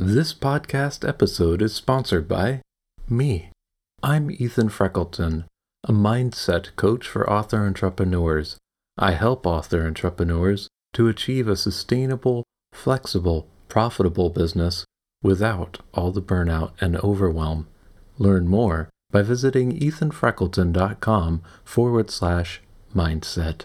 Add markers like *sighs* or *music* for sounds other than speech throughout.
This podcast episode is sponsored by me. I'm Ethan Freckleton, a mindset coach for author entrepreneurs. I help author entrepreneurs to achieve a sustainable, flexible, profitable business without all the burnout and overwhelm. Learn more by visiting ethanfreckleton.com forward slash mindset.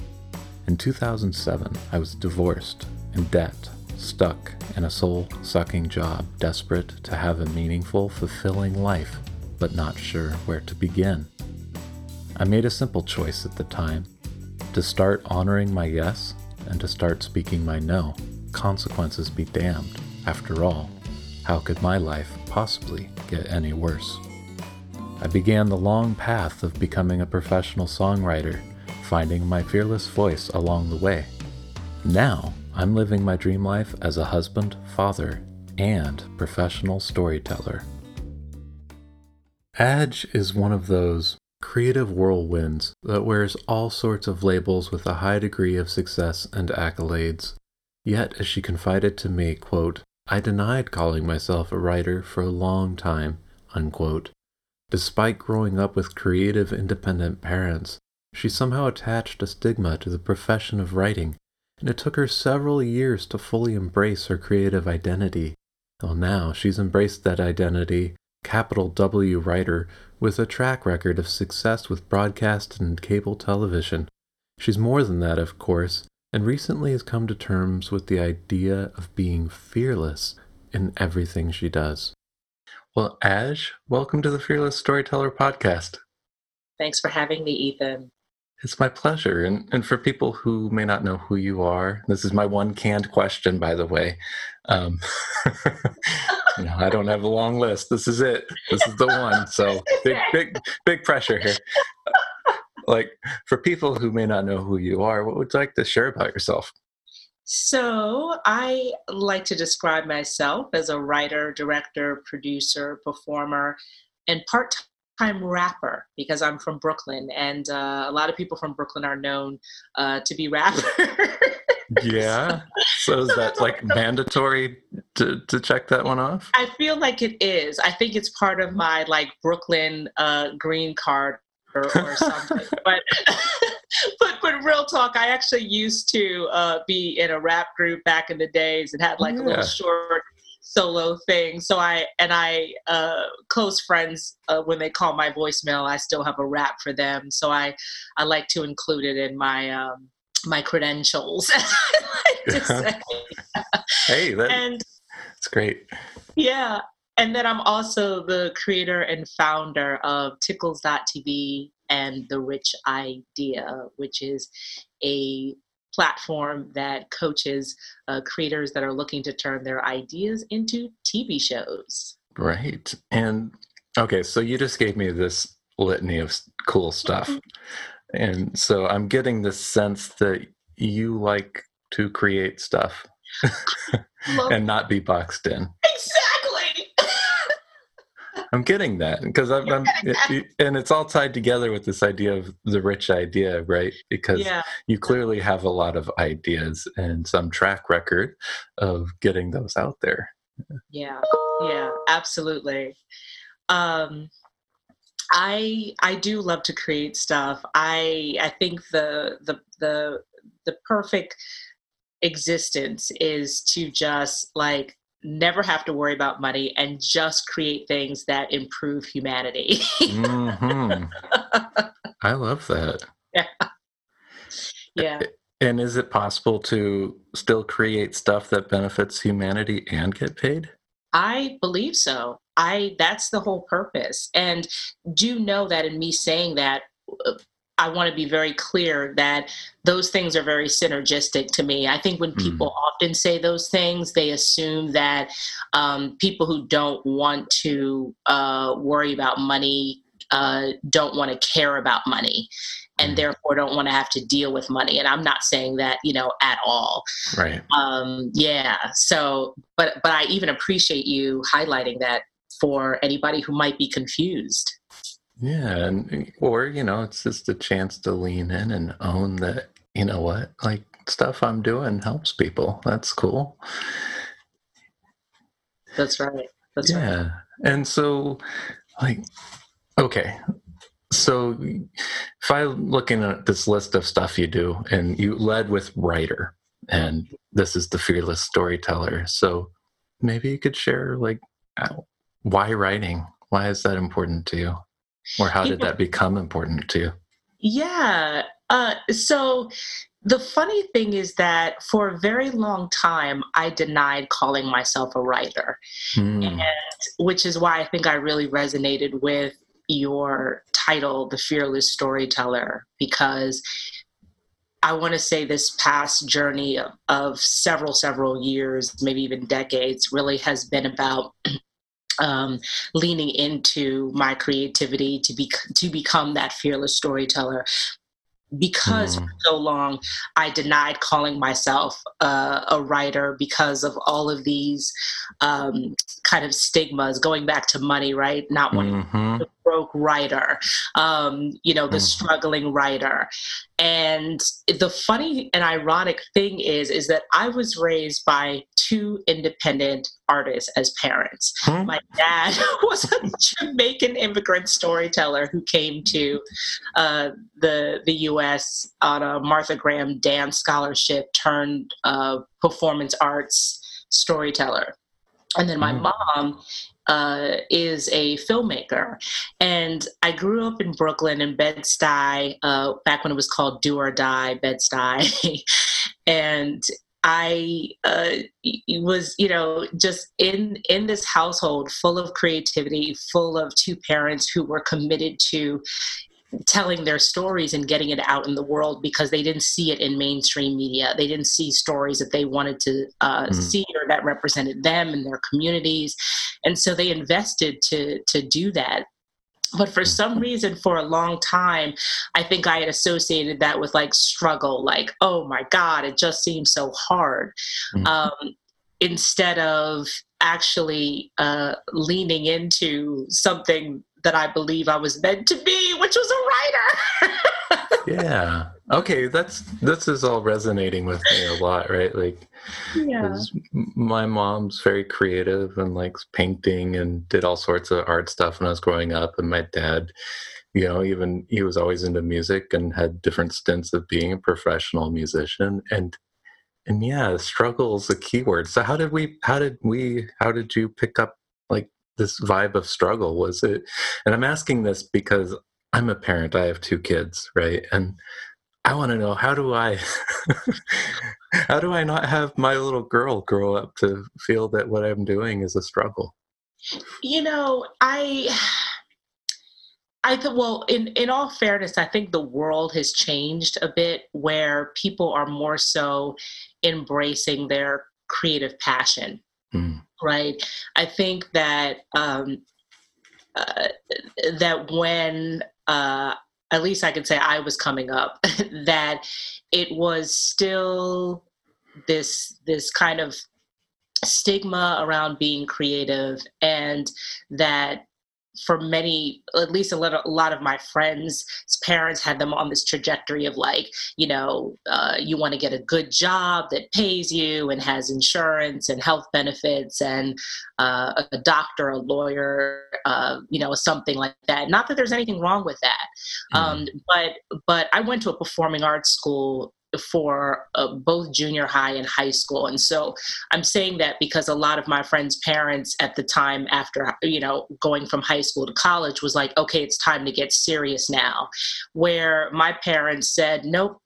In 2007, I was divorced, in debt, stuck in a soul sucking job, desperate to have a meaningful, fulfilling life, but not sure where to begin. I made a simple choice at the time to start honoring my yes and to start speaking my no. Consequences be damned. After all, how could my life possibly get any worse? I began the long path of becoming a professional songwriter finding my fearless voice along the way. Now, I'm living my dream life as a husband, father, and professional storyteller. HaJ is one of those creative whirlwinds that wears all sorts of labels with a high degree of success and accolades. Yet, as she confided to me, quote, I denied calling myself a writer for a long time, unquote. Despite growing up with creative, independent parents, she somehow attached a stigma to the profession of writing, and it took her several years to fully embrace her creative identity. Well, now she's embraced that identity, capital W writer, with a track record of success with broadcast and cable television. She's more than that, of course, and recently has come to terms with the idea of being fearless in everything she does. Well, HaJ, welcome to the Fearless Storyteller podcast. Thanks for having me, Ethan. It's my pleasure. And, and for people who may not know who you are, this is my one canned question, by the way. Um, *laughs* you know, I don't have a long list. This is it. This is the one. So *laughs* big, big, big pressure here. Like for people who may not know who you are, what would you like to share about yourself? So, I like to describe myself as a writer, director, producer, performer, and part time rapper because I'm from Brooklyn, and uh, a lot of people from Brooklyn are known uh, to be rappers. *laughs* yeah. So is that like *laughs* mandatory to, to check that one off? I feel like it is. I think it's part of my like Brooklyn uh, green card or, or something. *laughs* but but but real talk, I actually used to uh, be in a rap group back in the days and had like yeah. a little short solo thing. So I and I uh, close friends uh, when they call my voicemail, I still have a rap for them. So I I like to include it in my um, my credentials. *laughs* hey, that, and it's great. Yeah, and then I'm also the creator and founder of Tickles.tv and The Rich Idea, which is a platform that coaches uh, creators that are looking to turn their ideas into TV shows. Right. And okay, so you just gave me this litany of cool stuff. Mm-hmm. And so I'm getting this sense that you like to create stuff *laughs* and not be boxed in. I'm getting that because I'm, I'm it, and it's all tied together with this idea of the rich idea, right? Because yeah. you clearly have a lot of ideas and some track record of getting those out there. Yeah, yeah, absolutely. Um, I I do love to create stuff. I I think the the the the perfect existence is to just like never have to worry about money and just create things that improve humanity. mm-hmm. *laughs* I love that. Yeah. Yeah. And is it possible to still create stuff that benefits humanity and get paid? I believe so. I that's the whole purpose. And do know that in me saying that uh, I want to be very clear that those things are very synergistic to me. I think when people mm. often say those things, they assume that um, people who don't want to uh, worry about money uh, don't want to care about money and mm. therefore don't want to have to deal with money. And I'm not saying that, you know, at all. Right. Um, yeah. So, but, but I even appreciate you highlighting that for anybody who might be confused. Yeah, and eh, or you know, it's just a chance to lean in and own that. You know what? Like stuff I'm doing helps people. That's cool. That's right. That's yeah. right. And so, like, okay. So, if I'm looking at this list of stuff you do, and you led with writer, and this is the fearless storyteller. So, maybe you could share, like, uh, why writing? Why is that important to you? Or how did that become important to you? Yeah. Uh, so the funny thing is that for a very long time, I denied calling myself a writer, mm. and, which is why I think I really resonated with your title, The Fearless Storyteller, because I want to say this past journey of, of several, several years, maybe even decades, really has been about um, leaning into my creativity to be to become that fearless storyteller because mm. for so long I denied calling myself uh, a writer because of all of these um, kind of stigmas going back to money, right? Not wanting mm-hmm. Broke writer, um, you know, the mm. struggling writer. And the funny and ironic thing is, is that I was raised by two independent artists as parents. Hmm? My dad *laughs* was a Jamaican immigrant storyteller who came to uh, the the U.S. on a Martha Graham dance scholarship turned uh, performance arts storyteller. And then my hmm. mom uh, is a filmmaker. And I grew up in Brooklyn in Bed-Stuy, uh, back when it was called Do or Die, Bed-Stuy. *laughs* and I uh, was, you know, just in in this household full of creativity, full of two parents who were committed to telling their stories and getting it out in the world because they didn't see it in mainstream media. They didn't see stories that they wanted to uh, mm. see or that represented them and their communities, and so they invested to to do that but for some reason for a long time i think i had associated that with like struggle like oh my god it just seems so hard mm-hmm. um, instead of actually uh, leaning into something that i believe i was meant to be which was a writer *laughs* yeah. Okay, that's this is all resonating with me a lot, right? Like, yeah. my mom's very creative and likes painting and did all sorts of art stuff when I was growing up, and my dad, you know, even he was always into music and had different stints of being a professional musician, and and yeah, struggle is a keyword. So how did we? How did we? How did you pick up like this vibe of struggle? Was it? And I'm asking this because I'm a parent. I have two kids, right? And I want to know how do I *laughs* how do I not have my little girl grow up to feel that what I'm doing is a struggle? You know, I I think, well, in in all fairness, I think the world has changed a bit where people are more so embracing their creative passion. Mm. Right? I think that um uh, that when uh, at least I could say I was coming up, *laughs* that it was still this this kind of stigma around being creative and that for many, at least a lot, of, a lot of my friends' parents had them on this trajectory of like, you know, uh, you want to get a good job that pays you and has insurance and health benefits and uh, a doctor, a lawyer, uh, you know, something like that. Not that there's anything wrong with that, mm-hmm. um, but but I went to a performing arts school for uh, both junior high and high school and so i'm saying that because a lot of my friends parents at the time after you know going from high school to college was like okay it's time to get serious now where my parents said nope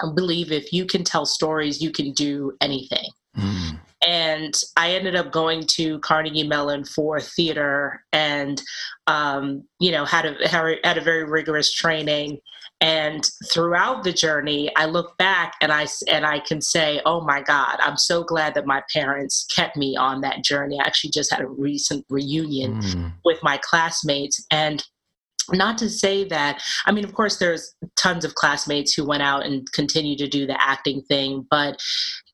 I believe if you can tell stories, you can do anything. Mm. And I ended up going to Carnegie Mellon for theater, and um, you know had a had a very rigorous training. And throughout the journey, I look back and I and I can say, "Oh my God, I'm so glad that my parents kept me on that journey." I actually just had a recent reunion mm. with my classmates, and not to say that i mean of course there's tons of classmates who went out and continue to do the acting thing but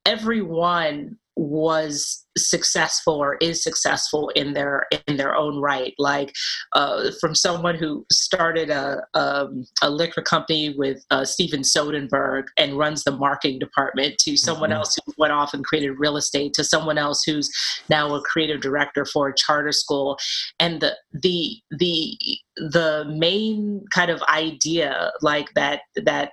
everyone was successful or is successful in their in their own right like uh, from someone who started a, a, um, a liquor company with uh, steven soderbergh and runs the marketing department to someone mm-hmm. else who went off and created real estate to someone else who's now a creative director for a charter school and the the the the main kind of idea like that that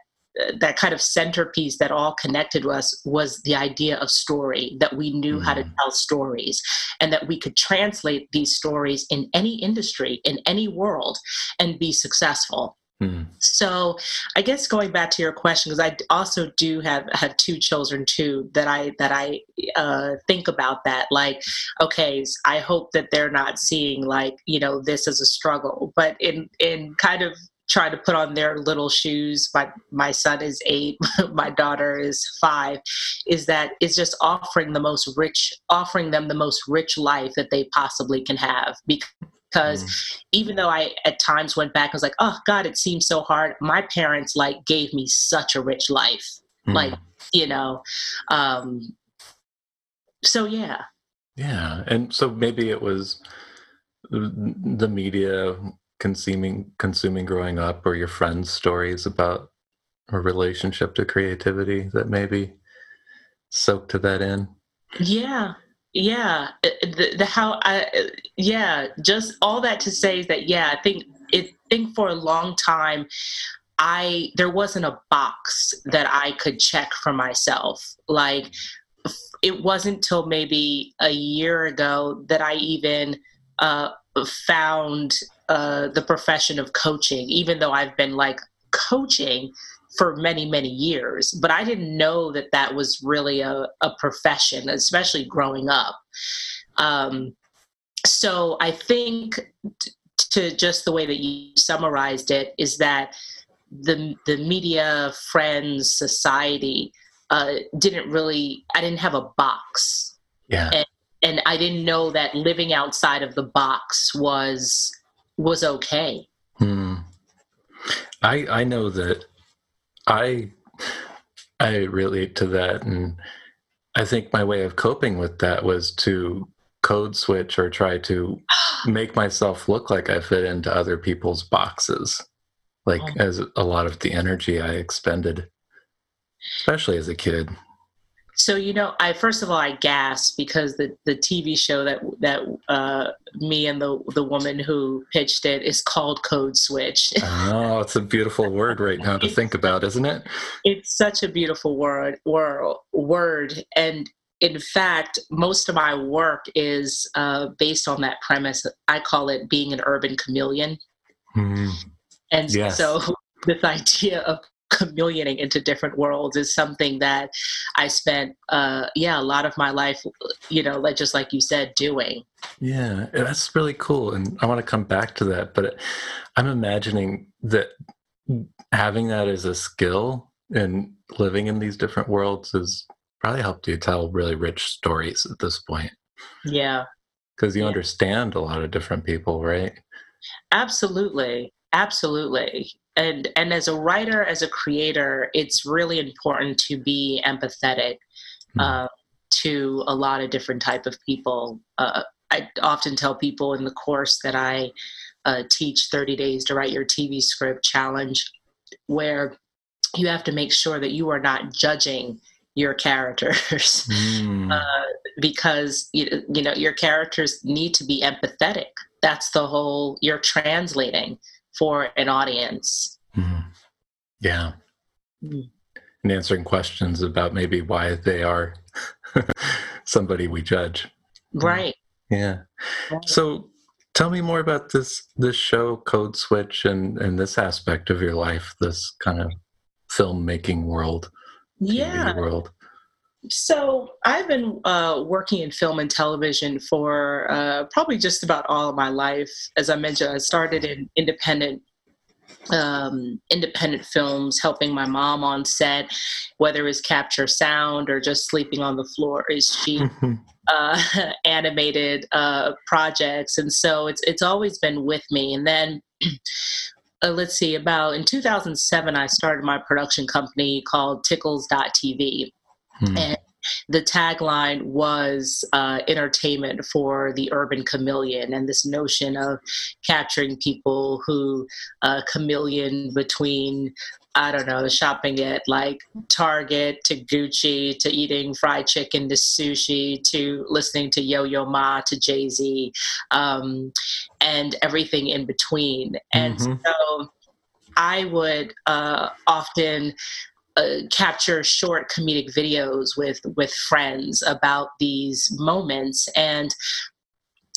that kind of centerpiece that all connected us was the idea of story that we knew mm-hmm. how to mm. tell stories and that we could translate these stories in any industry in any world and be successful mm-hmm. so i guess going back to your question because i also do have have two children too that i that i uh, think about that like okay i hope that they're not seeing like you know this as a struggle but in in kind of try to put on their little shoes my my son is eight *laughs* my daughter is five is that is just offering the most rich offering them the most rich life that they possibly can have because mm. even though i at times went back and was like oh god it seems so hard my parents like gave me such a rich life mm. like you know um so yeah yeah and so maybe it was the media consuming consuming growing up or your friends stories about a relationship to creativity that maybe soaked to that in? Yeah yeah uh, the, the how i yeah just all that to say is that yeah i think it think for a long time i there wasn't a box that i could check for myself. Like it wasn't till maybe a year ago that i even uh, found uh, the profession of coaching, even though I've been like coaching for many, many years. But I didn't know that that was really a, a profession, especially growing up. Um, so I think t- to just the way that you summarized it is that the the media, friends, society uh, didn't really. I didn't have a box. Yeah. And, and I didn't know that living outside of the box was was okay. Hmm. I I know that I I relate to that, and I think my way of coping with that was to code switch or try to *gasps* make myself look like I fit into other people's boxes, like oh. as a lot of the energy I expended, especially as a kid. So you know, I first of all I gasped because the the TV show that that uh, me and the the woman who pitched it is called Code Switch. *laughs* oh, it's a beautiful word right now to think about, isn't it? It's such a beautiful word word word, and in fact, most of my work is uh, based on that premise. I call it being an urban chameleon. Mm. And yes. so *laughs* this idea of chameleoning into different worlds is something that I spent, uh, yeah, a lot of my life, you know, like just like you said, doing. Yeah, that's really cool, and I want to come back to that. But I'm imagining that having that as a skill and living in these different worlds has probably helped you tell really rich stories at this point. Yeah, because you yeah. understand a lot of different people, right? Absolutely, absolutely and and as a writer as a creator it's really important to be empathetic mm. uh, to a lot of different type of people uh, i often tell people in the course that i uh, teach 30 days to write your tv script challenge where you have to make sure that you are not judging your characters *laughs* mm. because you, you know your characters need to be empathetic that's the whole you're translating for an audience. Mm-hmm. Yeah. Mm-hmm. And answering questions about maybe why they are *laughs* somebody we judge. Right. Yeah. Right. So tell me more about this this show Code Switch and and this aspect of your life, this kind of filmmaking world, yeah. world? So I've been uh, working in film and television for uh, probably just about all of my life. As I mentioned, I started in independent um, independent films, helping my mom on set, whether it's capture sound or just sleeping on the floor. Is she uh, *laughs* animated uh, projects, and so it's it's always been with me. And then. *clears throat* Uh, let's see, about in 2007, I started my production company called Tickles.tv. Hmm. And the tagline was uh, entertainment for the urban chameleon and this notion of capturing people who uh, chameleon between I don't know, shopping at like Target to Gucci to eating fried chicken to sushi to listening to Yo Yo Ma to Jay Z um, and everything in between. And mm-hmm. so I would uh, often uh, capture short comedic videos with with friends about these moments. And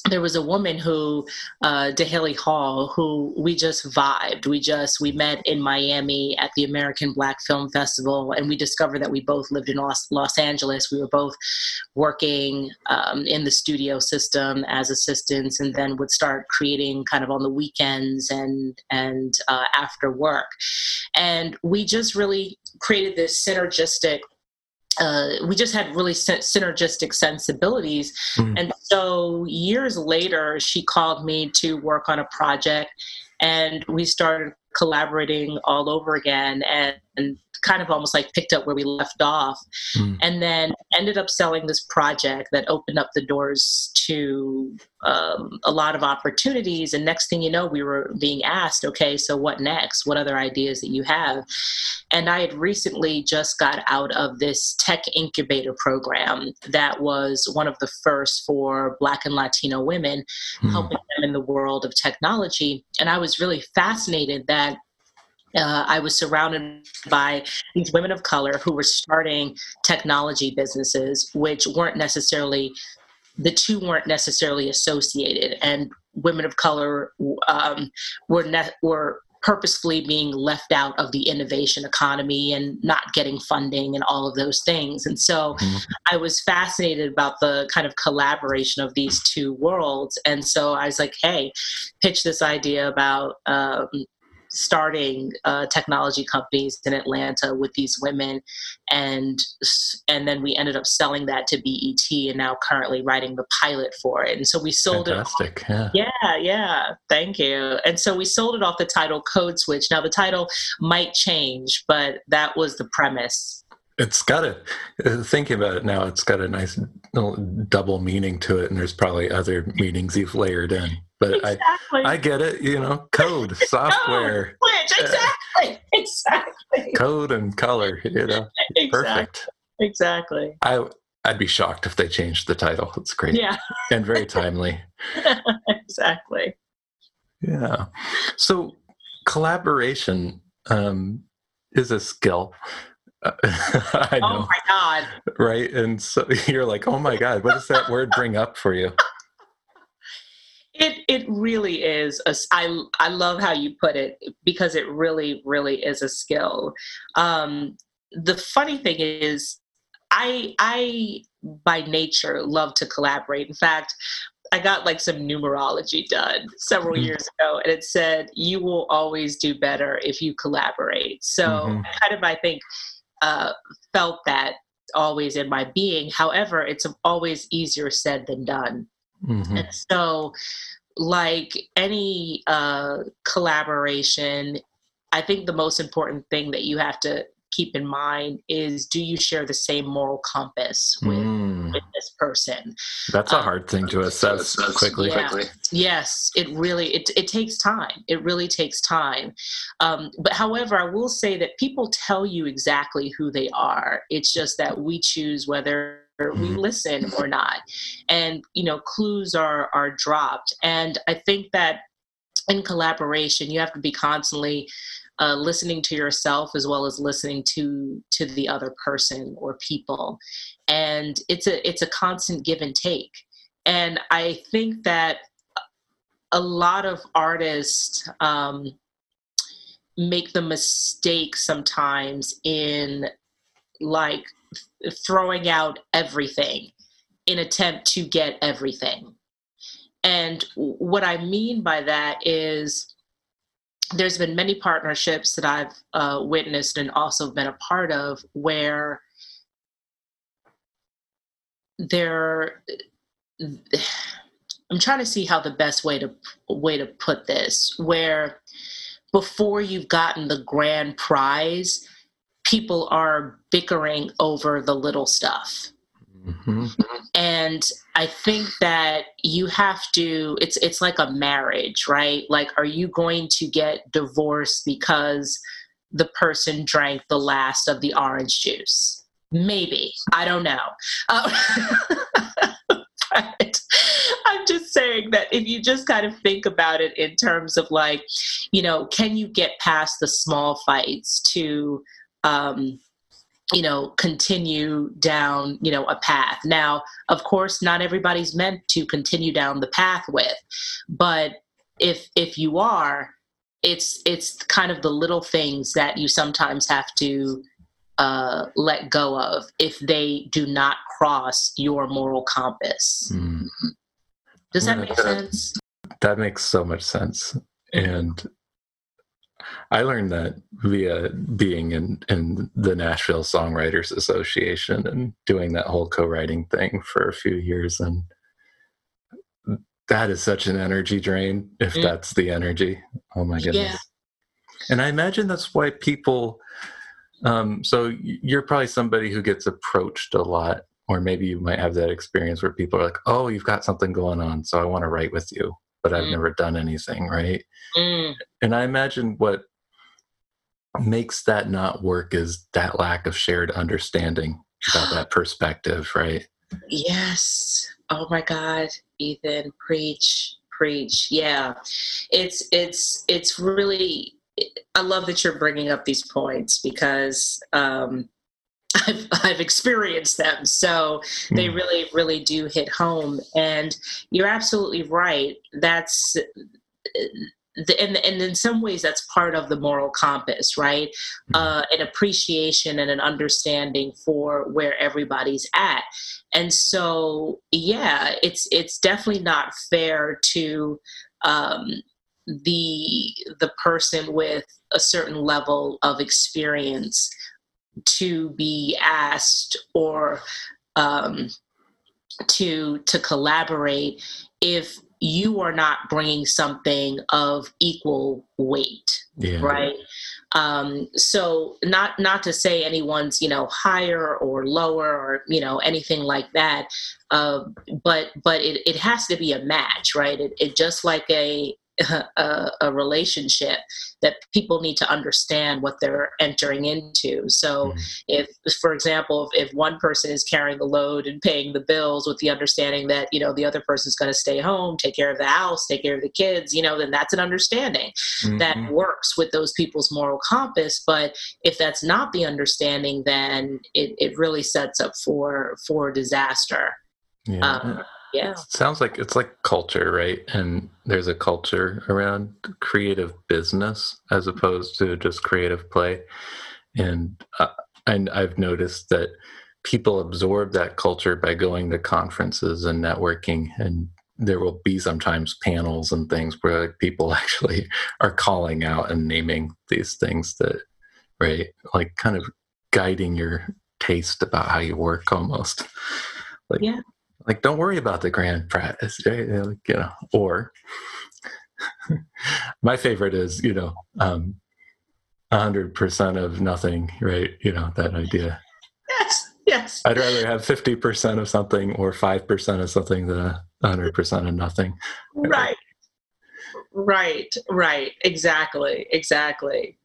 there was a woman who uh Dahaley Hall who we just vibed. We just we met in Miami at the American Black Film Festival and we discovered that we both lived in Los, Los Angeles. We were both working um, in the studio system as assistants and then would start creating kind of on the weekends and and uh, after work. And we just really created this synergistic uh, we just had really synergistic sensibilities. Mm. And so years later, she called me to work on a project, and we started collaborating all over again. And, and kind of almost like picked up where we left off mm. and then ended up selling this project that opened up the doors to um, a lot of opportunities and next thing you know we were being asked okay so what next what other ideas that you have and i had recently just got out of this tech incubator program that was one of the first for black and latino women mm. helping them in the world of technology and i was really fascinated that uh, I was surrounded by these women of color who were starting technology businesses, which weren't necessarily the two weren't necessarily associated, and women of color um, were ne- were purposefully being left out of the innovation economy and not getting funding and all of those things. And so mm-hmm. I was fascinated about the kind of collaboration of these two worlds. And so I was like, hey, pitch this idea about um, starting uh, technology companies in Atlanta with these women, and and then we ended up selling that to BET, and now currently writing the pilot for it. And so we sold Fantastic. it. Off, yeah. yeah, yeah. Thank you. And so we sold it off the title Code Switch. Now the title might change, but that was the premise it's got a uh, thinking about it now it's got a nice double meaning to it and there's probably other meanings you've layered in but exactly. I, I get it you know code *laughs* software code, exactly *laughs* exactly code and color you know *laughs* exactly. perfect exactly i i'd be shocked if they changed the title it's great yeah and very timely exactly yeah so collaboration um, is a skill I know. Oh my God. Right. And so you're like, oh my God, what does that word bring up for you? It it really is. A, I I love how you put it because it really really is a skill. Um, the funny thing is, I I by nature love to collaborate. In fact, I got like some numerology done several mm-hmm. years ago, and it said you will always do better if you collaborate. So mm-hmm. kind of I think uh, felt that always in my being. However, it's always easier said than done. Mm-hmm. And so, like any uh, collaboration, I think the most important thing that you have to keep in mind is do you share the same moral compass with, mm. with this person? That's a um, hard thing to assess quickly. yeah, yes it really it, it takes time. It really takes time. Um, but however i will say that people tell you exactly who they are. It's just that we choose whether we mm-hmm. listen or not. And you know clues are are dropped. And i think that in collaboration you have to be constantly uh, listening to yourself as well as listening to to the other person or people. And it's a it's a constant give and take. And i think that a lot of artists um, make the mistake sometimes in like throwing out everything in attempt to get everything. And what I mean by that is there's been many partnerships that I've uh, witnessed and also been a part of where there *sighs* I'm trying to see how the best way to way to put this where before you've gotten the grand prize people are bickering over the little stuff. Mm-hmm. and i think that you have to it's it's like a marriage right? Like are you going to get divorced because the person drank the last of the orange juice? Maybe. I don't know. Uh, *laughs* but I'm just saying that if you just kind of think about it in terms of like, you know, can you get past the small fights to, um, you know, continue down, you know, a path. Now, of course, not everybody's meant to continue down the path with, but if if you are, it's it's kind of the little things that you sometimes have to uh, let go of if they do not cross your moral compass. Mm. Does that make sense? That makes so much sense. And I learned that via being in, in the Nashville Songwriters Association and doing that whole co writing thing for a few years. And that is such an energy drain, if mm. that's the energy. Oh my goodness. Yeah. And I imagine that's why people, um, so you're probably somebody who gets approached a lot or maybe you might have that experience where people are like oh you've got something going on so i want to write with you but i've mm. never done anything right? Mm. and i imagine what makes that not work is that lack of shared understanding about *gasps* that perspective right? Yes. Oh my god ethan preach preach. Yeah. It's it's it's really i love that you're bringing up these points because um I've, *laughs* I've experienced them. So they hmm. really, really do hit home. And you're absolutely right. That's the, and, and in some ways that's part of the moral compass right hmm. uh, an appreciation and an understanding for where everybody's at and so yeah it's it's definitely not fair to um, the the person with a certain level of experience to be asked or um, to to collaborate if you are not bringing something of equal weight yeah. right um, so not not to say anyone's you know higher or lower or you know anything like that uh, but but it, it has to be a match right it, it just like a *laughs* a, a, relationship that people need to understand what they're entering into. So, mm-hmm. if, for example, if, if, one person is carrying the load and paying the bills with the understanding that you know the other person's going to stay home, take care of the house, take care of the kids, you know, then that's an understanding mm-hmm. that works with those people's moral compass. But if that's not the understanding, then it, it really sets up for for disaster. Yeah. Um, yeah. It sounds like it's like culture right? And there's a culture around creative business as opposed to just creative play. And uh, and i've noticed that people absorb that culture by going to conferences and networking and there will be sometimes panels and things where like, people *laughs* actually are calling out and naming these things that right like kind of guiding your taste about how you work almost. Like yeah like don't worry about the grand prize *laughs* you know or *laughs* my favorite is you know um 100% of nothing right? You know that idea. Yes yes. I'd rather have 50% of something or 5% of something than 100% of nothing. Right. Right right. Exactly exactly.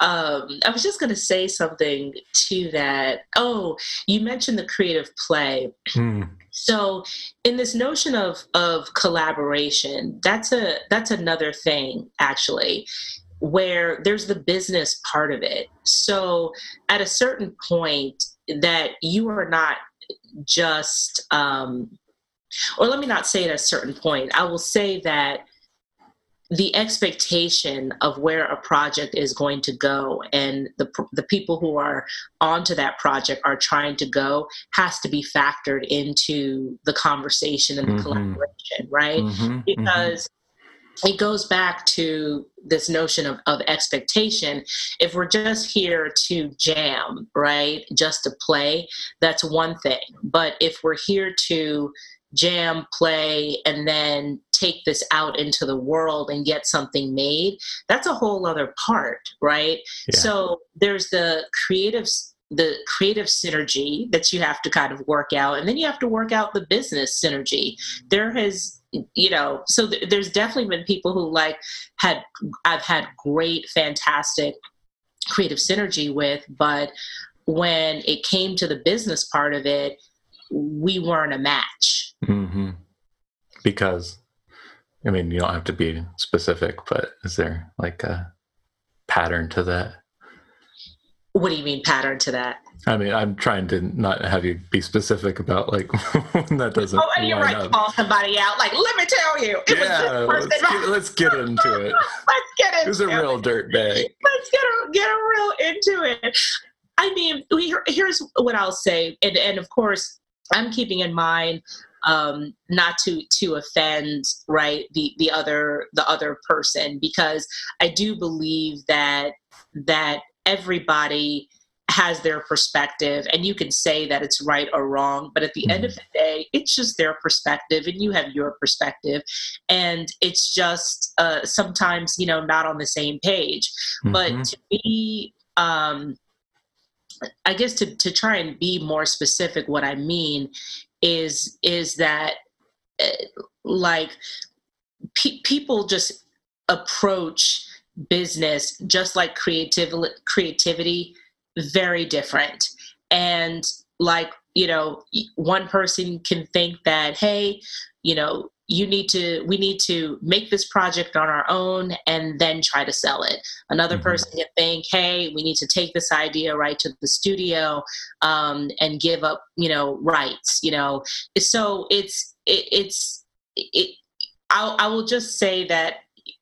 Um, I was just going to say something to that. Oh, you mentioned the creative play. Mm. So, in this notion of of collaboration, that's a that's another thing actually, where there's the business part of it. So, at a certain point, that you are not just, um, or let me not say at a certain point. I will say that the expectation of where a project is going to go and the, the people who are onto that project are trying to go has to be factored into the conversation and the mm-hmm. collaboration right mm-hmm. mm-hmm. because it goes back to this notion of, of expectation if we're just here to jam right just to play that's one thing but if we're here to jam, play, and then take this out into the world and get something made, that's a whole other part, right? Yeah. So there's the creative the creative synergy that you have to kind of work out and then you have to work out the business synergy there has you know so th- there's definitely been people who like had i've had great fantastic creative synergy with but when it came to the business part of it we weren't a match. Mm-hmm. Because, I mean, you don't have to be specific, but is there like a pattern to that? What do you mean pattern to that? I mean, I'm trying to not have you be specific about like *laughs* when that doesn't. Oh, and you're right. Up. Call somebody out. Like, let me tell you, it yeah, was let's get, let's get, into it. *laughs* let's get into it. It was a real dirt bag. Let's get a, get a real into it. I mean, we, here's what I'll say, and and of course, I'm keeping in mind um, not to to offend right the the other the other person because I do believe that that everybody has their perspective and you can say that it's right or wrong but at the mm-hmm. end of mm-hmm. the day it's just their perspective and you have your perspective and it's just uh, sometimes you know not on the same page mm-hmm. but to be um, I guess to, to try and be more specific, what I mean is is that uh, like pe- people just approach business just like creativity creativity very different. And like you know one person can think that hey you know you need to we need to make this project on our own and then try to sell it another mm-hmm. person can think hey we need to take this idea right to the studio um, and give up you know rights you know so it's it, it's it I'll, I will just say that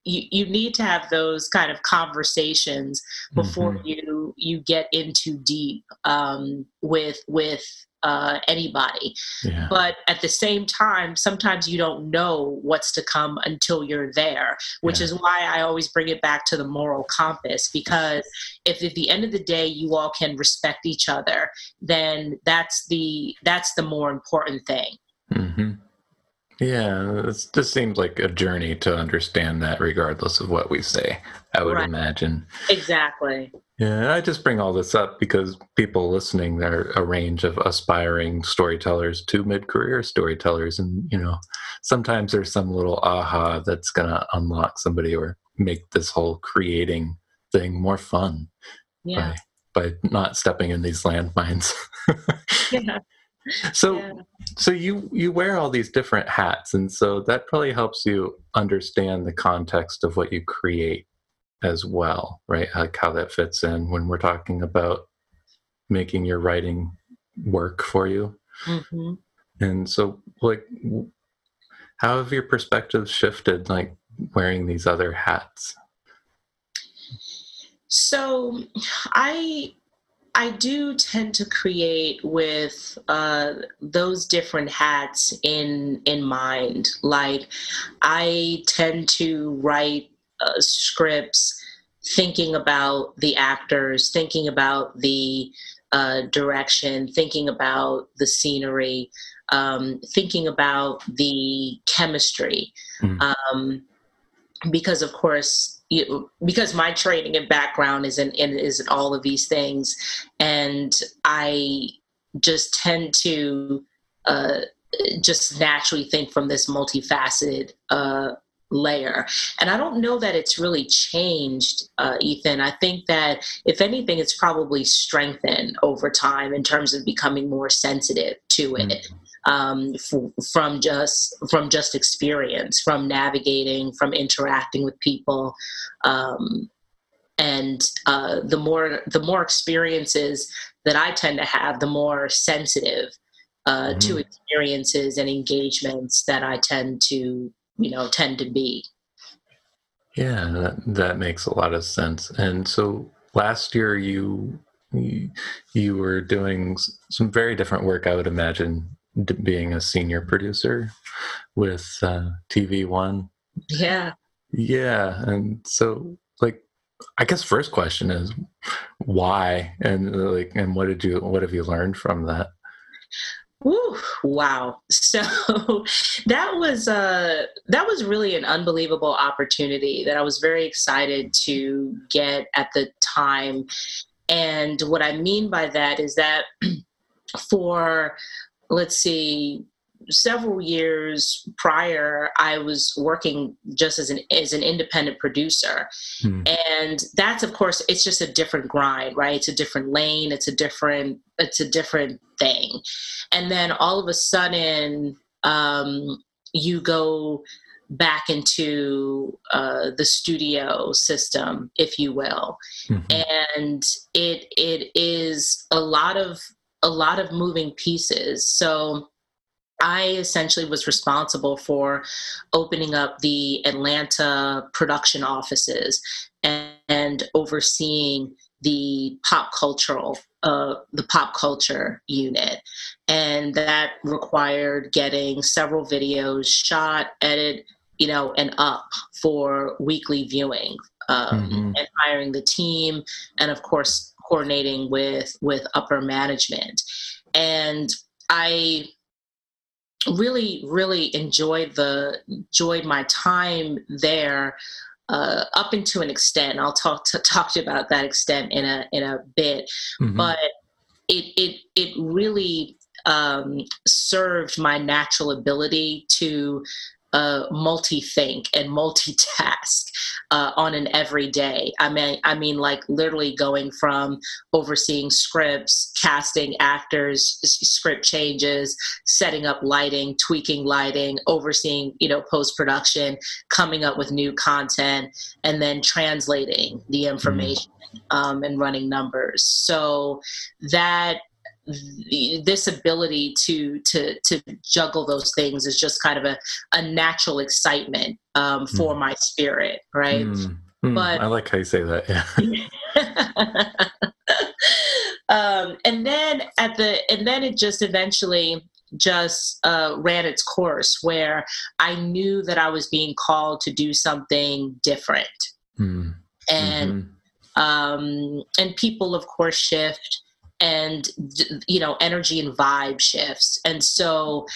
you, you need to have those kind of conversations before mm-hmm. you you get into deep um, with with uh, anybody. Yeah. But at the same time, sometimes you don't know what's to come until you're there, which yeah. is why I always bring it back to the moral compass. Because if at the end of the day you all can respect each other, then that's the that's the more important thing. Mm-hmm. Yeah, it just seems like a journey to understand that, regardless of what we say. I would right. imagine. Exactly. Yeah, I just bring all this up because people listening, they're a range of aspiring storytellers to mid-career storytellers, and you know, sometimes there's some little aha that's gonna unlock somebody or make this whole creating thing more fun. Yeah. By, by not stepping in these landmines. *laughs* yeah so yeah. so you you wear all these different hats and so that probably helps you understand the context of what you create as well right like how that fits in when we're talking about making your writing work for you mm-hmm. and so like how have your perspectives shifted like wearing these other hats so i I do tend to create with uh, those different hats in in mind. Like I tend to write uh, scripts thinking about the actors, thinking about the uh, direction, thinking about the scenery, um, thinking about the chemistry. Mm-hmm. Um, because of course you, because my training and background is in, in is in all of these things, and I just tend to uh, just naturally think from this multifaceted uh, layer. And I don't know that it's really changed, uh, Ethan. I think that if anything, it's probably strengthened over time in terms of becoming more sensitive to it. Mm-hmm um, f- from just from just experience, from navigating, from interacting with people. Um, and uh, the more the more experiences that I tend to have, the more sensitive uh, mm-hmm. to experiences and engagements that I tend to you know tend to be. Yeah, that, that makes a lot of sense. And so last year you you, you were doing some very different work, I would imagine, being a senior producer with uh, TV One. Yeah. Yeah, and so like, I guess first question is why, and like, and what did you, what have you learned from that? Wow. So *laughs* that was uh that was really an unbelievable opportunity that I was very excited to get at the time. And what I mean by that is that *clears throat* for let's see several years prior i was working just as an as an independent producer. Hmm. and that's of course it's just a different grind right? It's a different lane. It's a different it's a different thing. And then all of a sudden um, you go back into uh, the studio system if you will. Mm-hmm. and it it is a lot of a lot of moving pieces. So I essentially was responsible for opening up the Atlanta production offices and, and overseeing the pop cultural uh, the pop culture unit and that required getting several videos shot edited you know and up for weekly viewing um, mm-hmm. and hiring the team and of course coordinating with with upper management and i really really enjoyed the enjoyed my time there uh, up into an extent. I'll talk to talk to you about that extent in a in a bit, mm-hmm. but it it it really um, served my natural ability to uh, multi-think and multitask uh, on an everyday. I mean, I mean, like literally going from overseeing scripts, casting actors, script changes, setting up lighting, tweaking lighting, overseeing, you know, post production, coming up with new content, and then translating the mm-hmm. information mm. um, and running numbers. So that this ability to to to juggle those things is just kind of a, a natural excitement um, for mm. my spirit, right? Mm. Mm. But I like how you say that. Yeah. *laughs* um, and then at the and then it just eventually just uh, ran its course where I knew that I was being called to do something different, mm. and mm-hmm. um, and people of course shift and you know energy and vibe shifts and so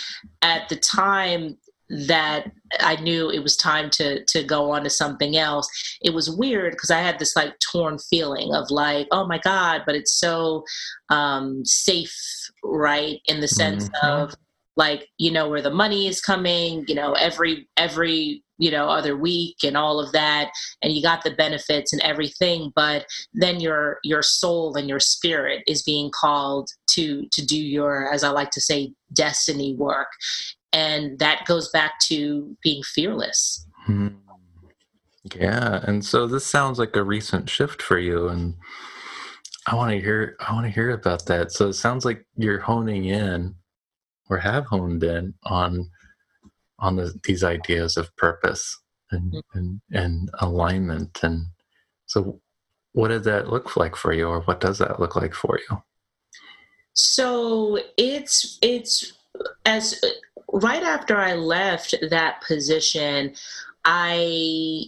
at the time that I knew it was time to to go on to something else. It was weird because I had this like torn feeling of like, oh my god, but it's so um, safe, right? In the sense mm-hmm. of like you know where the money is coming, you know every every you know other week and all of that and you got the benefits and everything but then your your soul and your spirit is being called to to do your as i like to say destiny work. And that goes back to being fearless. Hmm. yeah and so this sounds like a recent shift for you and i want to hear i want to hear about that. So it sounds like you're honing in or have honed in on on the, these ideas of purpose and, mm-hmm. and, and alignment. And so, what did that look like for you, or what does that look like for you? So it's it's as right after I left that position, I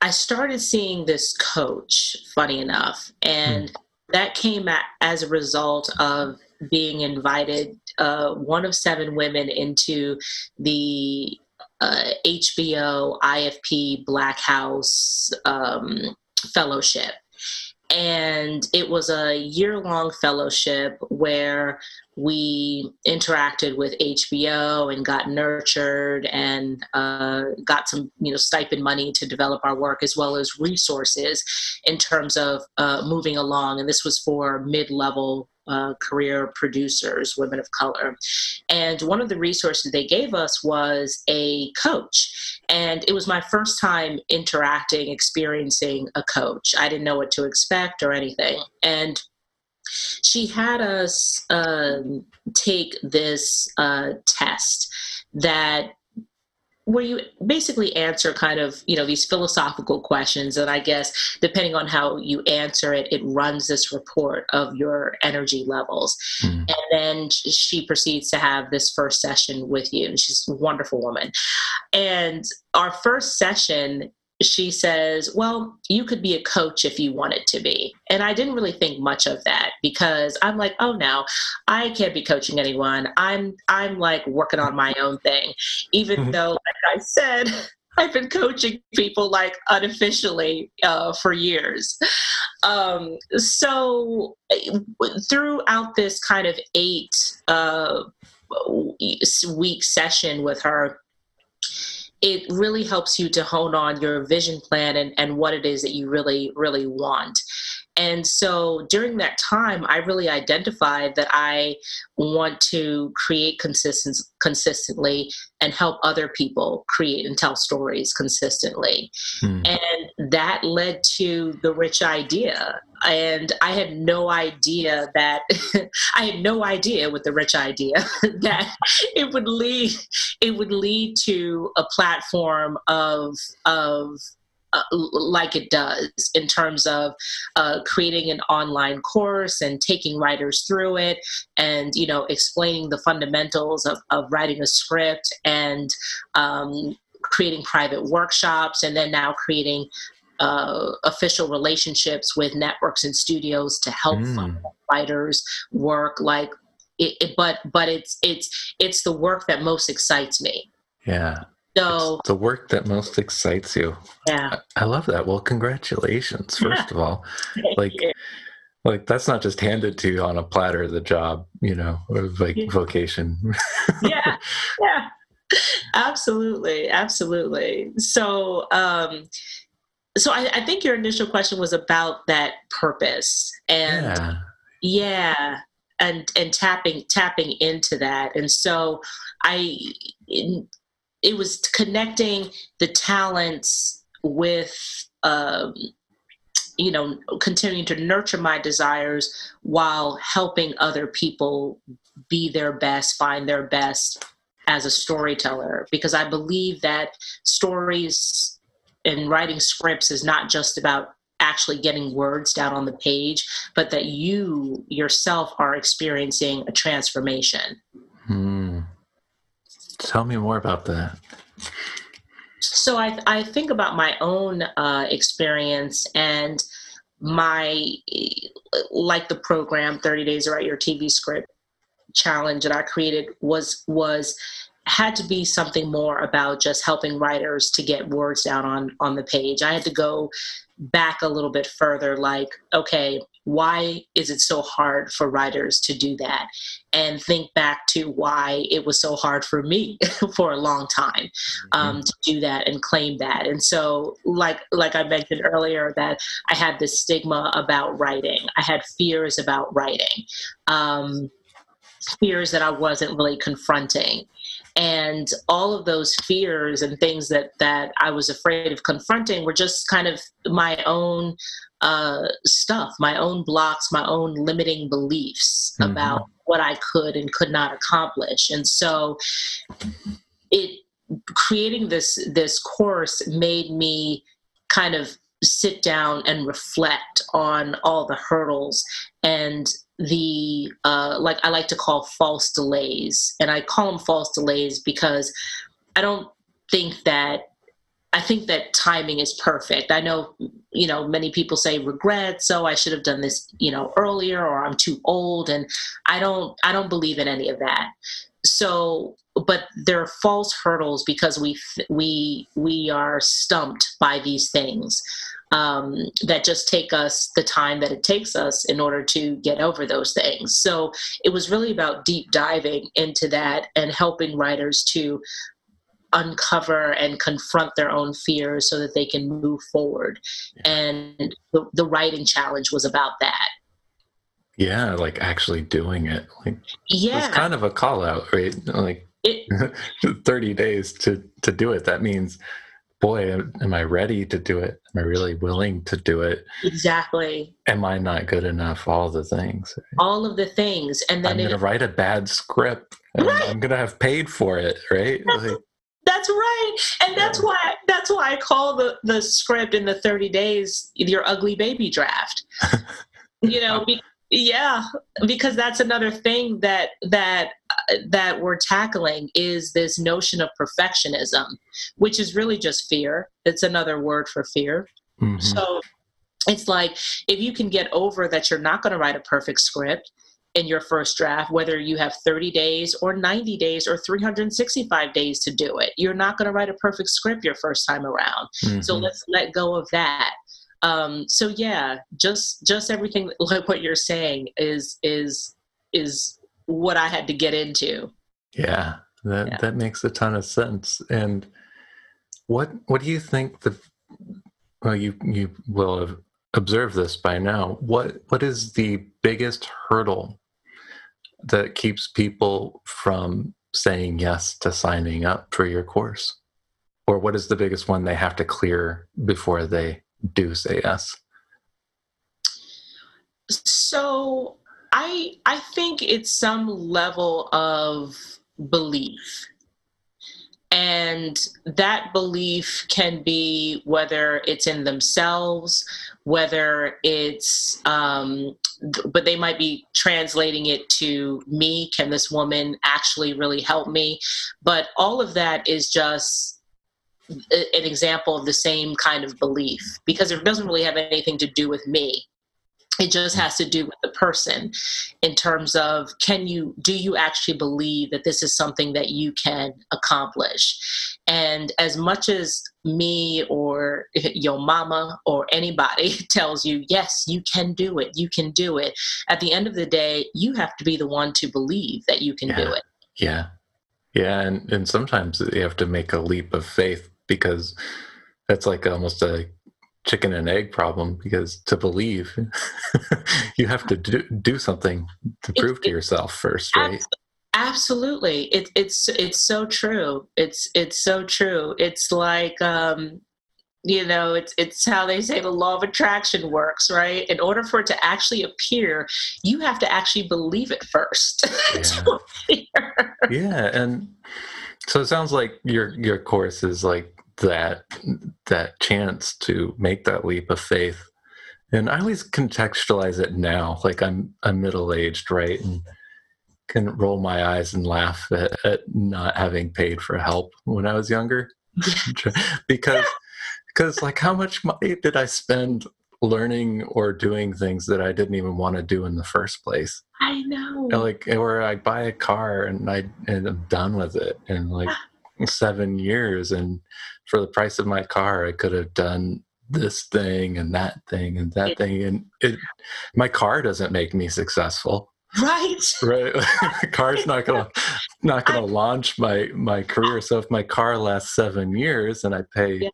I started seeing this coach. Funny enough, and mm. that came at, as a result of being invited uh, one of seven women into the uh, HBO IFP Black House um, Fellowship. And it was a year long fellowship where we interacted with HBO and got nurtured and uh, got some, you know, stipend money to develop our work as well as resources in terms of uh, moving along. And this was for mid level uh, career producers, women of color. And one of the resources they gave us was a coach. And it was my first time interacting, experiencing a coach. I didn't know what to expect or anything. And she had us um, take this uh, test that where you basically answer kind of you know these philosophical questions and i guess depending on how you answer it it runs this report of your energy levels mm. and then she proceeds to have this first session with you and she's a wonderful woman and our first session she says, Well, you could be a coach if you wanted to be. And I didn't really think much of that because I'm like, oh no, I can't be coaching anyone. I'm I'm like working on my own thing. Even mm-hmm. though, like I said, *laughs* I've been coaching people like unofficially uh, for years. Um, so throughout this kind of eight uh, week session with her, it really helps you to hone on your vision plan and, and what it is that you really, really want. And so during that time, I really identified that I want to create consistent, consistently and help other people create and tell stories consistently. Hmm. And that led to the rich idea. And I had no idea that *laughs* I had no idea with the rich idea *laughs* that it would lead it would lead to a platform of of uh, like it does in terms of uh, creating an online course and taking writers through it and you know explaining the fundamentals of, of writing a script and um, creating private workshops and then now creating uh, official relationships with networks and studios to help mm. writers work. Like it, it, but but it's it's it's the work that most excites me. Yeah so it's the work that most excites you. Yeah. I, I love that. Well, congratulations, first of all. *laughs* like you. like that's not just handed to you on a platter the job, you know, of like yeah. vocation. yeah. *laughs* Yeah. Absolutely. Absolutely. So um so I, I think your initial question was about that purpose and yeah. yeah and and tapping tapping into that and so i it was connecting the talents with um, you know continuing to nurture my desires while helping other people be their best find their best as a storyteller because i believe that stories and writing scripts is not just about actually getting words down on the page but that you yourself are experiencing a transformation. Tell me more about that. So I, I think about my own uh, experience and my, like the program 30 Days to Write Your TV Script challenge that I created was was had to be something more about just helping writers to get words down on on the page. I had to go back a little bit further like okay why is it so hard for writers to do that? And think back to why it was so hard for me *laughs* for a long time mm-hmm. um, to do that and claim that. And so like like i mentioned earlier that i had this stigma about writing. I had fears about writing um, fears that i wasn't really confronting and all of those fears and things that that I was afraid of confronting were just kind of my own uh, stuff, my own blocks, my own limiting beliefs mm-hmm. about what I could and could not accomplish, and so it creating this this course made me kind of sit down and reflect on all the hurdles and the uh, like I like to call false delays, and I call them false delays because I don't think that I think that timing is perfect. I know, you know, many people say regret, so I should have done this, you know, earlier or I'm too old and I don't I don't believe in any of that. So, but there are false hurdles because we we we are stumped by these things um, that just take us the time that it takes us in order to get over those things. So it was really about deep diving into that and helping writers to uncover and confront their own fears so that they can move forward. Yeah. And the, the writing challenge was about that. Yeah, like actually doing it. Like yeah. It's kind of a call out, right? Like it, *laughs* 30 days to to do it. That means boy, am I ready to do it? Am I really willing to do it? Exactly. Am I not good enough? All the things. All of the things. And then I'm going to write a bad script. right. I'm going to have paid for it, right? That's, like, That's right. And that's why that's why I call the the script in the 30 days your ugly baby draft. *laughs* you know, yeah, because that's another thing that that uh, that we're tackling is this notion of perfectionism, which is really just fear. It's another word for fear. Mm-hmm. So it's like if you can get over that you're not going to write a perfect script in your first draft, whether you have 30 days or 90 days or 365 days to do it. You're not going to write a perfect script your first time around. Mm-hmm. So let's let go of that. Um, so yeah, just just everything like what you're saying is is is what I had to get into. Yeah, that yeah. that makes a ton of sense. And what what do you think the well you you will have observed this by now. What what is the biggest hurdle that keeps people from saying yes to signing up for your course? Or what is the biggest one they have to clear before they do say yes? So I I think it's some level of belief. And that belief can be whether it's in themselves, whether it's um, but they might be translating it to me can this woman actually really help me but all of that is just an example of the same kind of belief because it doesn't really have anything to do with me. It just has to do with the person in terms of can you do you actually believe that this is something that you can accomplish? And as much as me or your mama or anybody *laughs* tells you yes you can do it you can do it at the end of the day you have to be the one to believe that you can yeah. do it. Yeah. Yeah and and sometimes you have to make a leap of faith because that's like almost a chicken and egg problem because to believe *laughs* you have to do, do something to prove it, to yourself first right? absolutely. It, it's it's so true. It's it's so true. It's like um you know it's it's how they say the law of attraction works right? In order for it to actually appear you have to actually believe it first. *laughs* Yeah. yeah and so it sounds like your your course is like that that chance to make that leap of faith. And i always contextualize it now like i'm i'm middle aged right and can roll my eyes and laugh at, at not having paid for help when i was younger. *laughs* Because because like how much money did i spend learning or doing things that i didn't even want to do in the first place? I know. Like or i buy a car and i and i'm done with it and like ah. Seven years and for the price of my car, I could have done this thing and that thing and that it, thing. And it, my car doesn't make me successful. Right. *laughs* Right. *laughs* car's not gonna not gonna I, launch my my career. So if my car lasts seven years and I pay, yeah.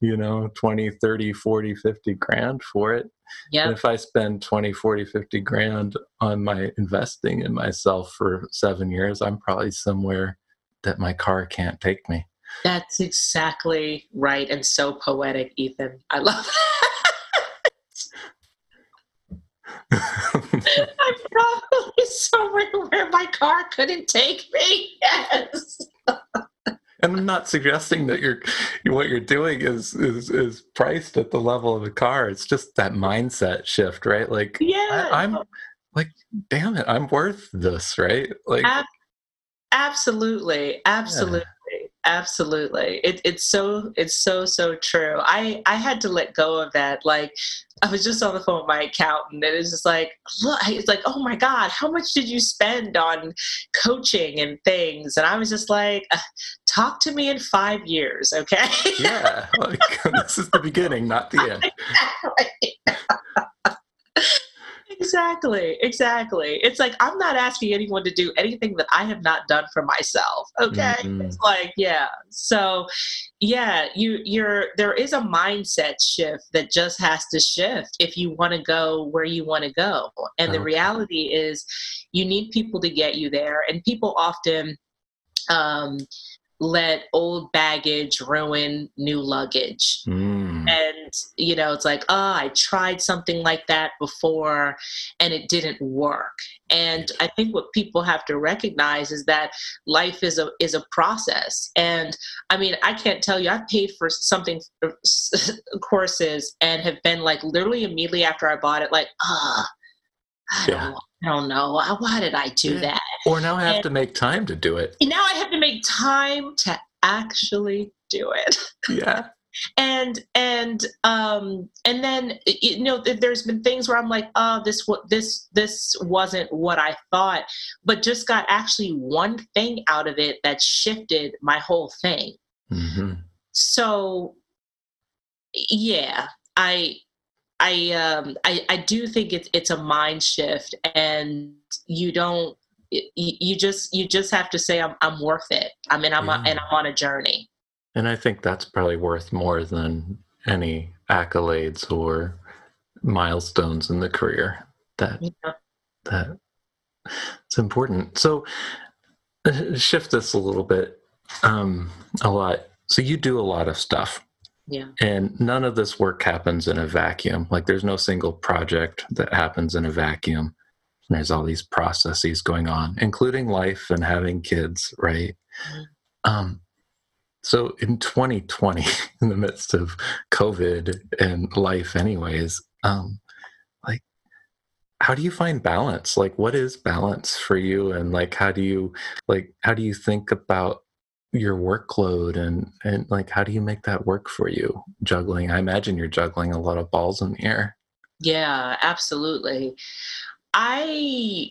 you know, 20, 30, 40, 50 grand for it. Yeah. if I spend 20, 40, 50 grand on my investing in myself for seven years, I'm probably somewhere that my car can't take me. That's exactly right and so poetic, Ethan. I love it. *laughs* I'm probably somewhere where my car couldn't take me. Yes. and I'm not suggesting that you're what you're doing is is is priced at the level of a car. It's just that mindset shift, right? Like yeah, I, am like, damn it, I'm worth this, right? Like absolutely, absolutely. Yeah. absolutely it, it's so it's so so true. I i had to let go of that like i was just on the phone with my accountant and it's just like look it's like oh my god how much did you spend on coaching and things? And i was just like talk to me in five years okay? Yeah *laughs* oh like, this is the beginning not the *laughs* end Exactly, exactly. It's like I'm not asking anyone to do anything that I have not done for myself. Okay, mm-hmm. it's like yeah. So yeah, you you're there is a mindset shift that just has to shift if you want to go where you want to go. And okay. the reality is, you need people to get you there, and people often. Um, let old baggage ruin new luggage. Mm mm. and you know it's like oh i tried something like that before and it didn't work and i think what people have to recognize is that life is a is a process and i mean i can't tell you i've paid for something *laughs* courses and have been like literally immediately after i bought it like ah I yeah. don't, I don't know. Why did I do that? Or now I have and to make time to do it. Now I have to make time to actually do it. Yeah. And and um and then you know there's been things where i'm like oh this what this this wasn't what i thought but just got actually one thing out of it that shifted my whole thing mm-hmm. so yeah i I um I, I do think it's it's a mind shift and you don't you, just you just have to say I'm I'm worth it. I mean I'm yeah. a, and I'm on a journey. And I think that's probably worth more than any accolades or milestones in the career. That yeah. that it's important. So uh, shift this a little bit um a lot. So you do a lot of stuff yeah. And none of this work happens in a vacuum. Like there's no single project that happens in a vacuum. There's all these processes going on, including life and having kids, right? Mm-hmm. Um, so in 2020, *laughs* in the midst of COVID and life, anyways, um, like, how do you find balance? Like, what is balance for you? And like, how do you, like, how do you think about your workload and and like how do you make that work for you juggling i imagine you're juggling a lot of balls in the air yeah absolutely i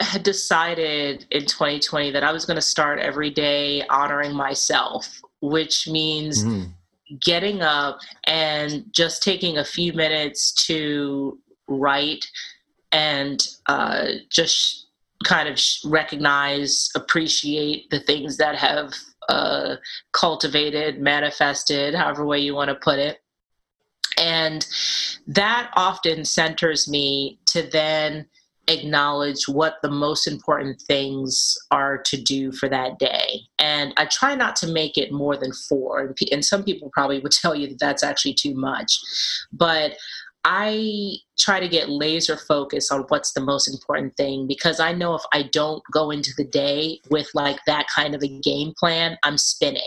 had decided in 2020 that i was going to start every day honoring myself which means mm. getting up and just taking a few minutes to write and uh, just kind of recognize, appreciate the things that have uh, cultivated, manifested, however way you want to put it. And that often centers me to then acknowledge what the most important things are to do for that day. And I try not to make it more than four. And, some people probably would *laughs* tell you that that's actually too much. But I try to get laser focus on what's the most important thing because I know if I don't go into the day with like that kind of a game plan, I'm spinning.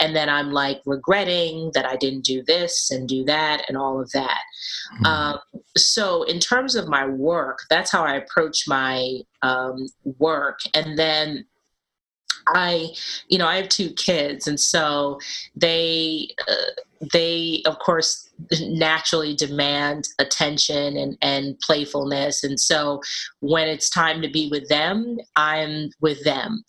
And then I'm like regretting that I didn't do this and do that and all of that. Mm-hmm. Um, so, in terms of my work, that's how I approach my um, work. And then I, you know, I have two kids, and so they, uh, they of course naturally demand attention and, and playfulness. And so when it's time to be with them, I'm with them.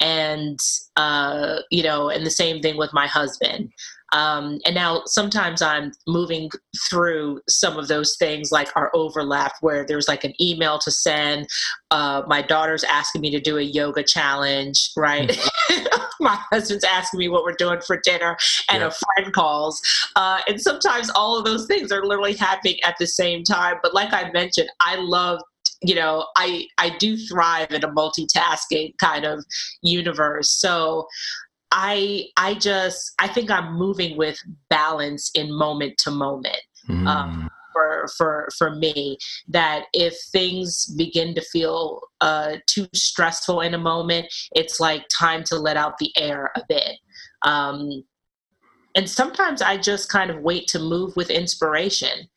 And, uh, you know, and the same thing with my husband. Um, and now sometimes I'm moving through some of those things like our overlap where there's like an email to send. Uh, my daughter's asking me to do a yoga challenge, right? Mm-hmm. *laughs* my husband's asking me what we're doing for dinner, and yeah. a friend calls. Uh, and sometimes all of those things are literally happening at the same time. But like I mentioned, I love you know i i do thrive in a multitasking kind of universe so I I just I think I'm moving with balance in moment to moment. Mm. Um, for for for me, that if things begin to feel uh, too stressful in a moment, it's like time to let out the air a bit. Um, and sometimes I just kind of wait to move with inspiration.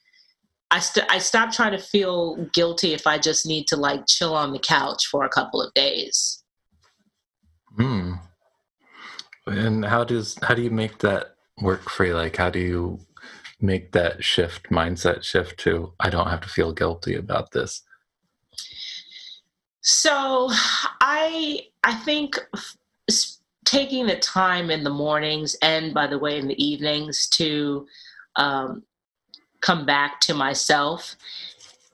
I, st- I stop trying to feel guilty if I just need to like chill on the couch for a couple of days. Hmm. And how does how do you make that work for you? Like how do you make that shift, mindset shift to I don't have to feel guilty about this? So I I think taking the time in the mornings and by the way in the evenings to um, come back to myself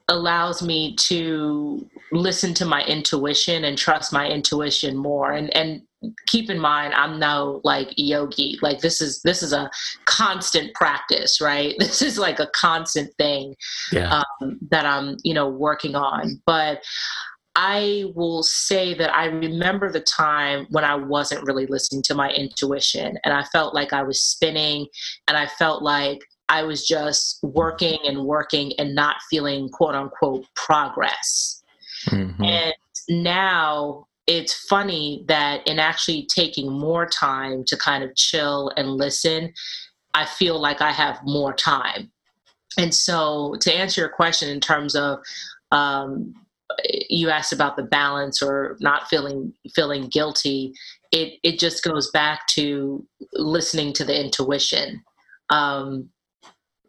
allows me to listen to my intuition and trust my intuition more and and keep in mind i'm no like yogi like this is this is a constant practice right *laughs* this is like a constant thing yeah. um, that i'm you know working on but I will say that I remember the time when I wasn't really listening to my intuition and I felt like I was spinning and I felt like I was just working and working and not feeling quote unquote progress. Mm-hmm. And now it's funny that in actually taking more time to kind of chill and listen, I feel like I have more time. And so, to answer your question in terms of um, you asked about the balance or not feeling feeling guilty it it just goes back to listening to the intuition um,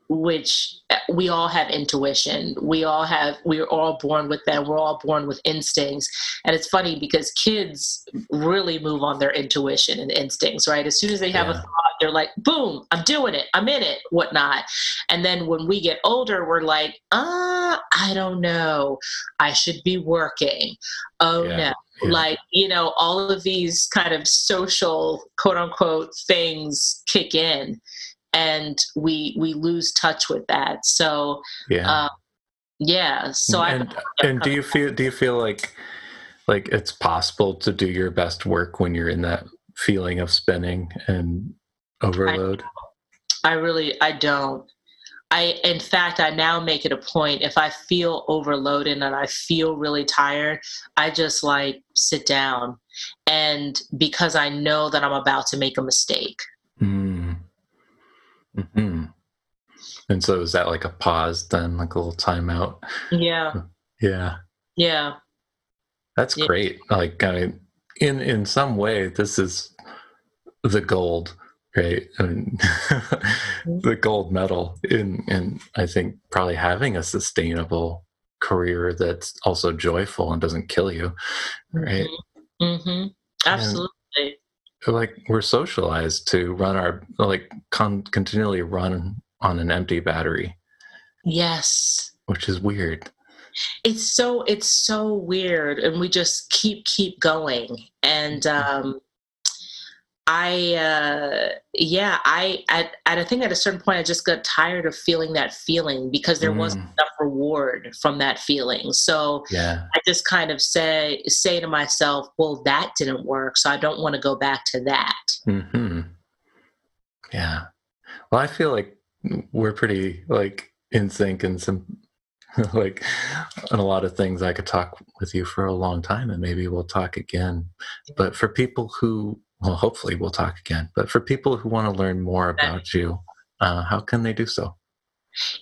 which we all have intuition. We all have we're all born with that we're all born with instincts. And it's funny because kids really move on their intuition and instincts right? As soon as they have yeah. a thought they're like boom i'm doing it. I'm in it whatnot. And then when we get older we're like ah i don't know. I should be working. Oh yeah. no. Yeah. like you know all of these kind of social quote unquote things kick in and we we lose touch with that so yeah um, yeah so and, I, and do you feel do you feel like like it's possible to do your best work when you're in that feeling of spinning and overload I, I really i don't I, in fact, I now make it a point if I feel overloaded and I feel really tired, I just like sit down. And because I know that I'm about to make a mistake. Mm. Mm-hmm. And so is that like a pause then, like a little timeout? Yeah. Yeah. Yeah. That's yeah. great. Like I mean, in in some way, this is the gold, right? I mean, mm-hmm. *laughs* the gold medal in in I think probably having a sustainable career that's also joyful and doesn't kill you, right? Mm-hmm. mm-hmm. Absolutely. And like we're socialized to run our like con- continually run on an empty battery. Yes. Which is weird. It's so it's so weird and we just keep keep going. And mm-hmm. um I uh yeah, I at, at I think at a certain point I just got tired of feeling that feeling because there mm. wasn't enough reward from that feeling. So yeah. I just kind of say say to myself, well that didn't work, so I don't want to go back to that. hmm Yeah. Well, I feel like we're pretty like in sync and some *laughs* like on a lot of things I could talk with you for a long time and maybe we'll talk again. But for people who well, hopefully we'll talk again. But for people who want to learn more about you, uh, how can they do so?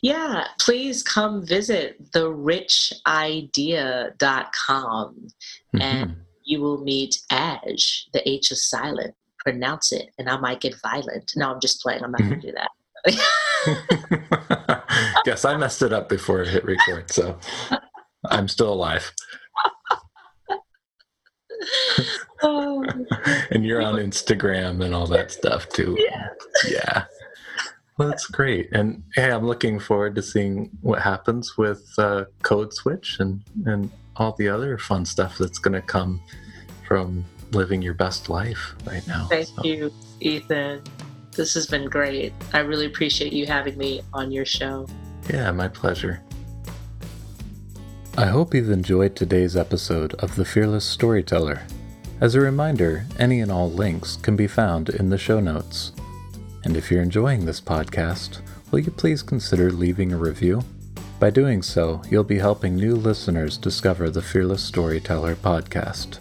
Yeah, please come visit therichidea.com mm-hmm. and you will meet HaJ. The H is silent. Pronounce it, and I might get violent. No, I'm just playing. I'm not going to do that. *laughs* Guess I messed it up before it hit record, so I'm still alive. *laughs* *laughs* and you're on Instagram and all that stuff too. Yeah. Yeah. Well, that's great. And hey, I'm looking forward to seeing what happens with uh, Code Switch and, and all the other fun stuff that's going to come from living your best life right now. Thank so. you, Ethan. This has been great. I really appreciate you having me on your show. Yeah, my pleasure. I hope you've enjoyed today's episode of The Fearless Storyteller. As a reminder, any and all links can be found in the show notes. And if you're enjoying this podcast, will you please consider leaving a review? By doing so, you'll be helping new listeners discover the Fearless Storyteller podcast.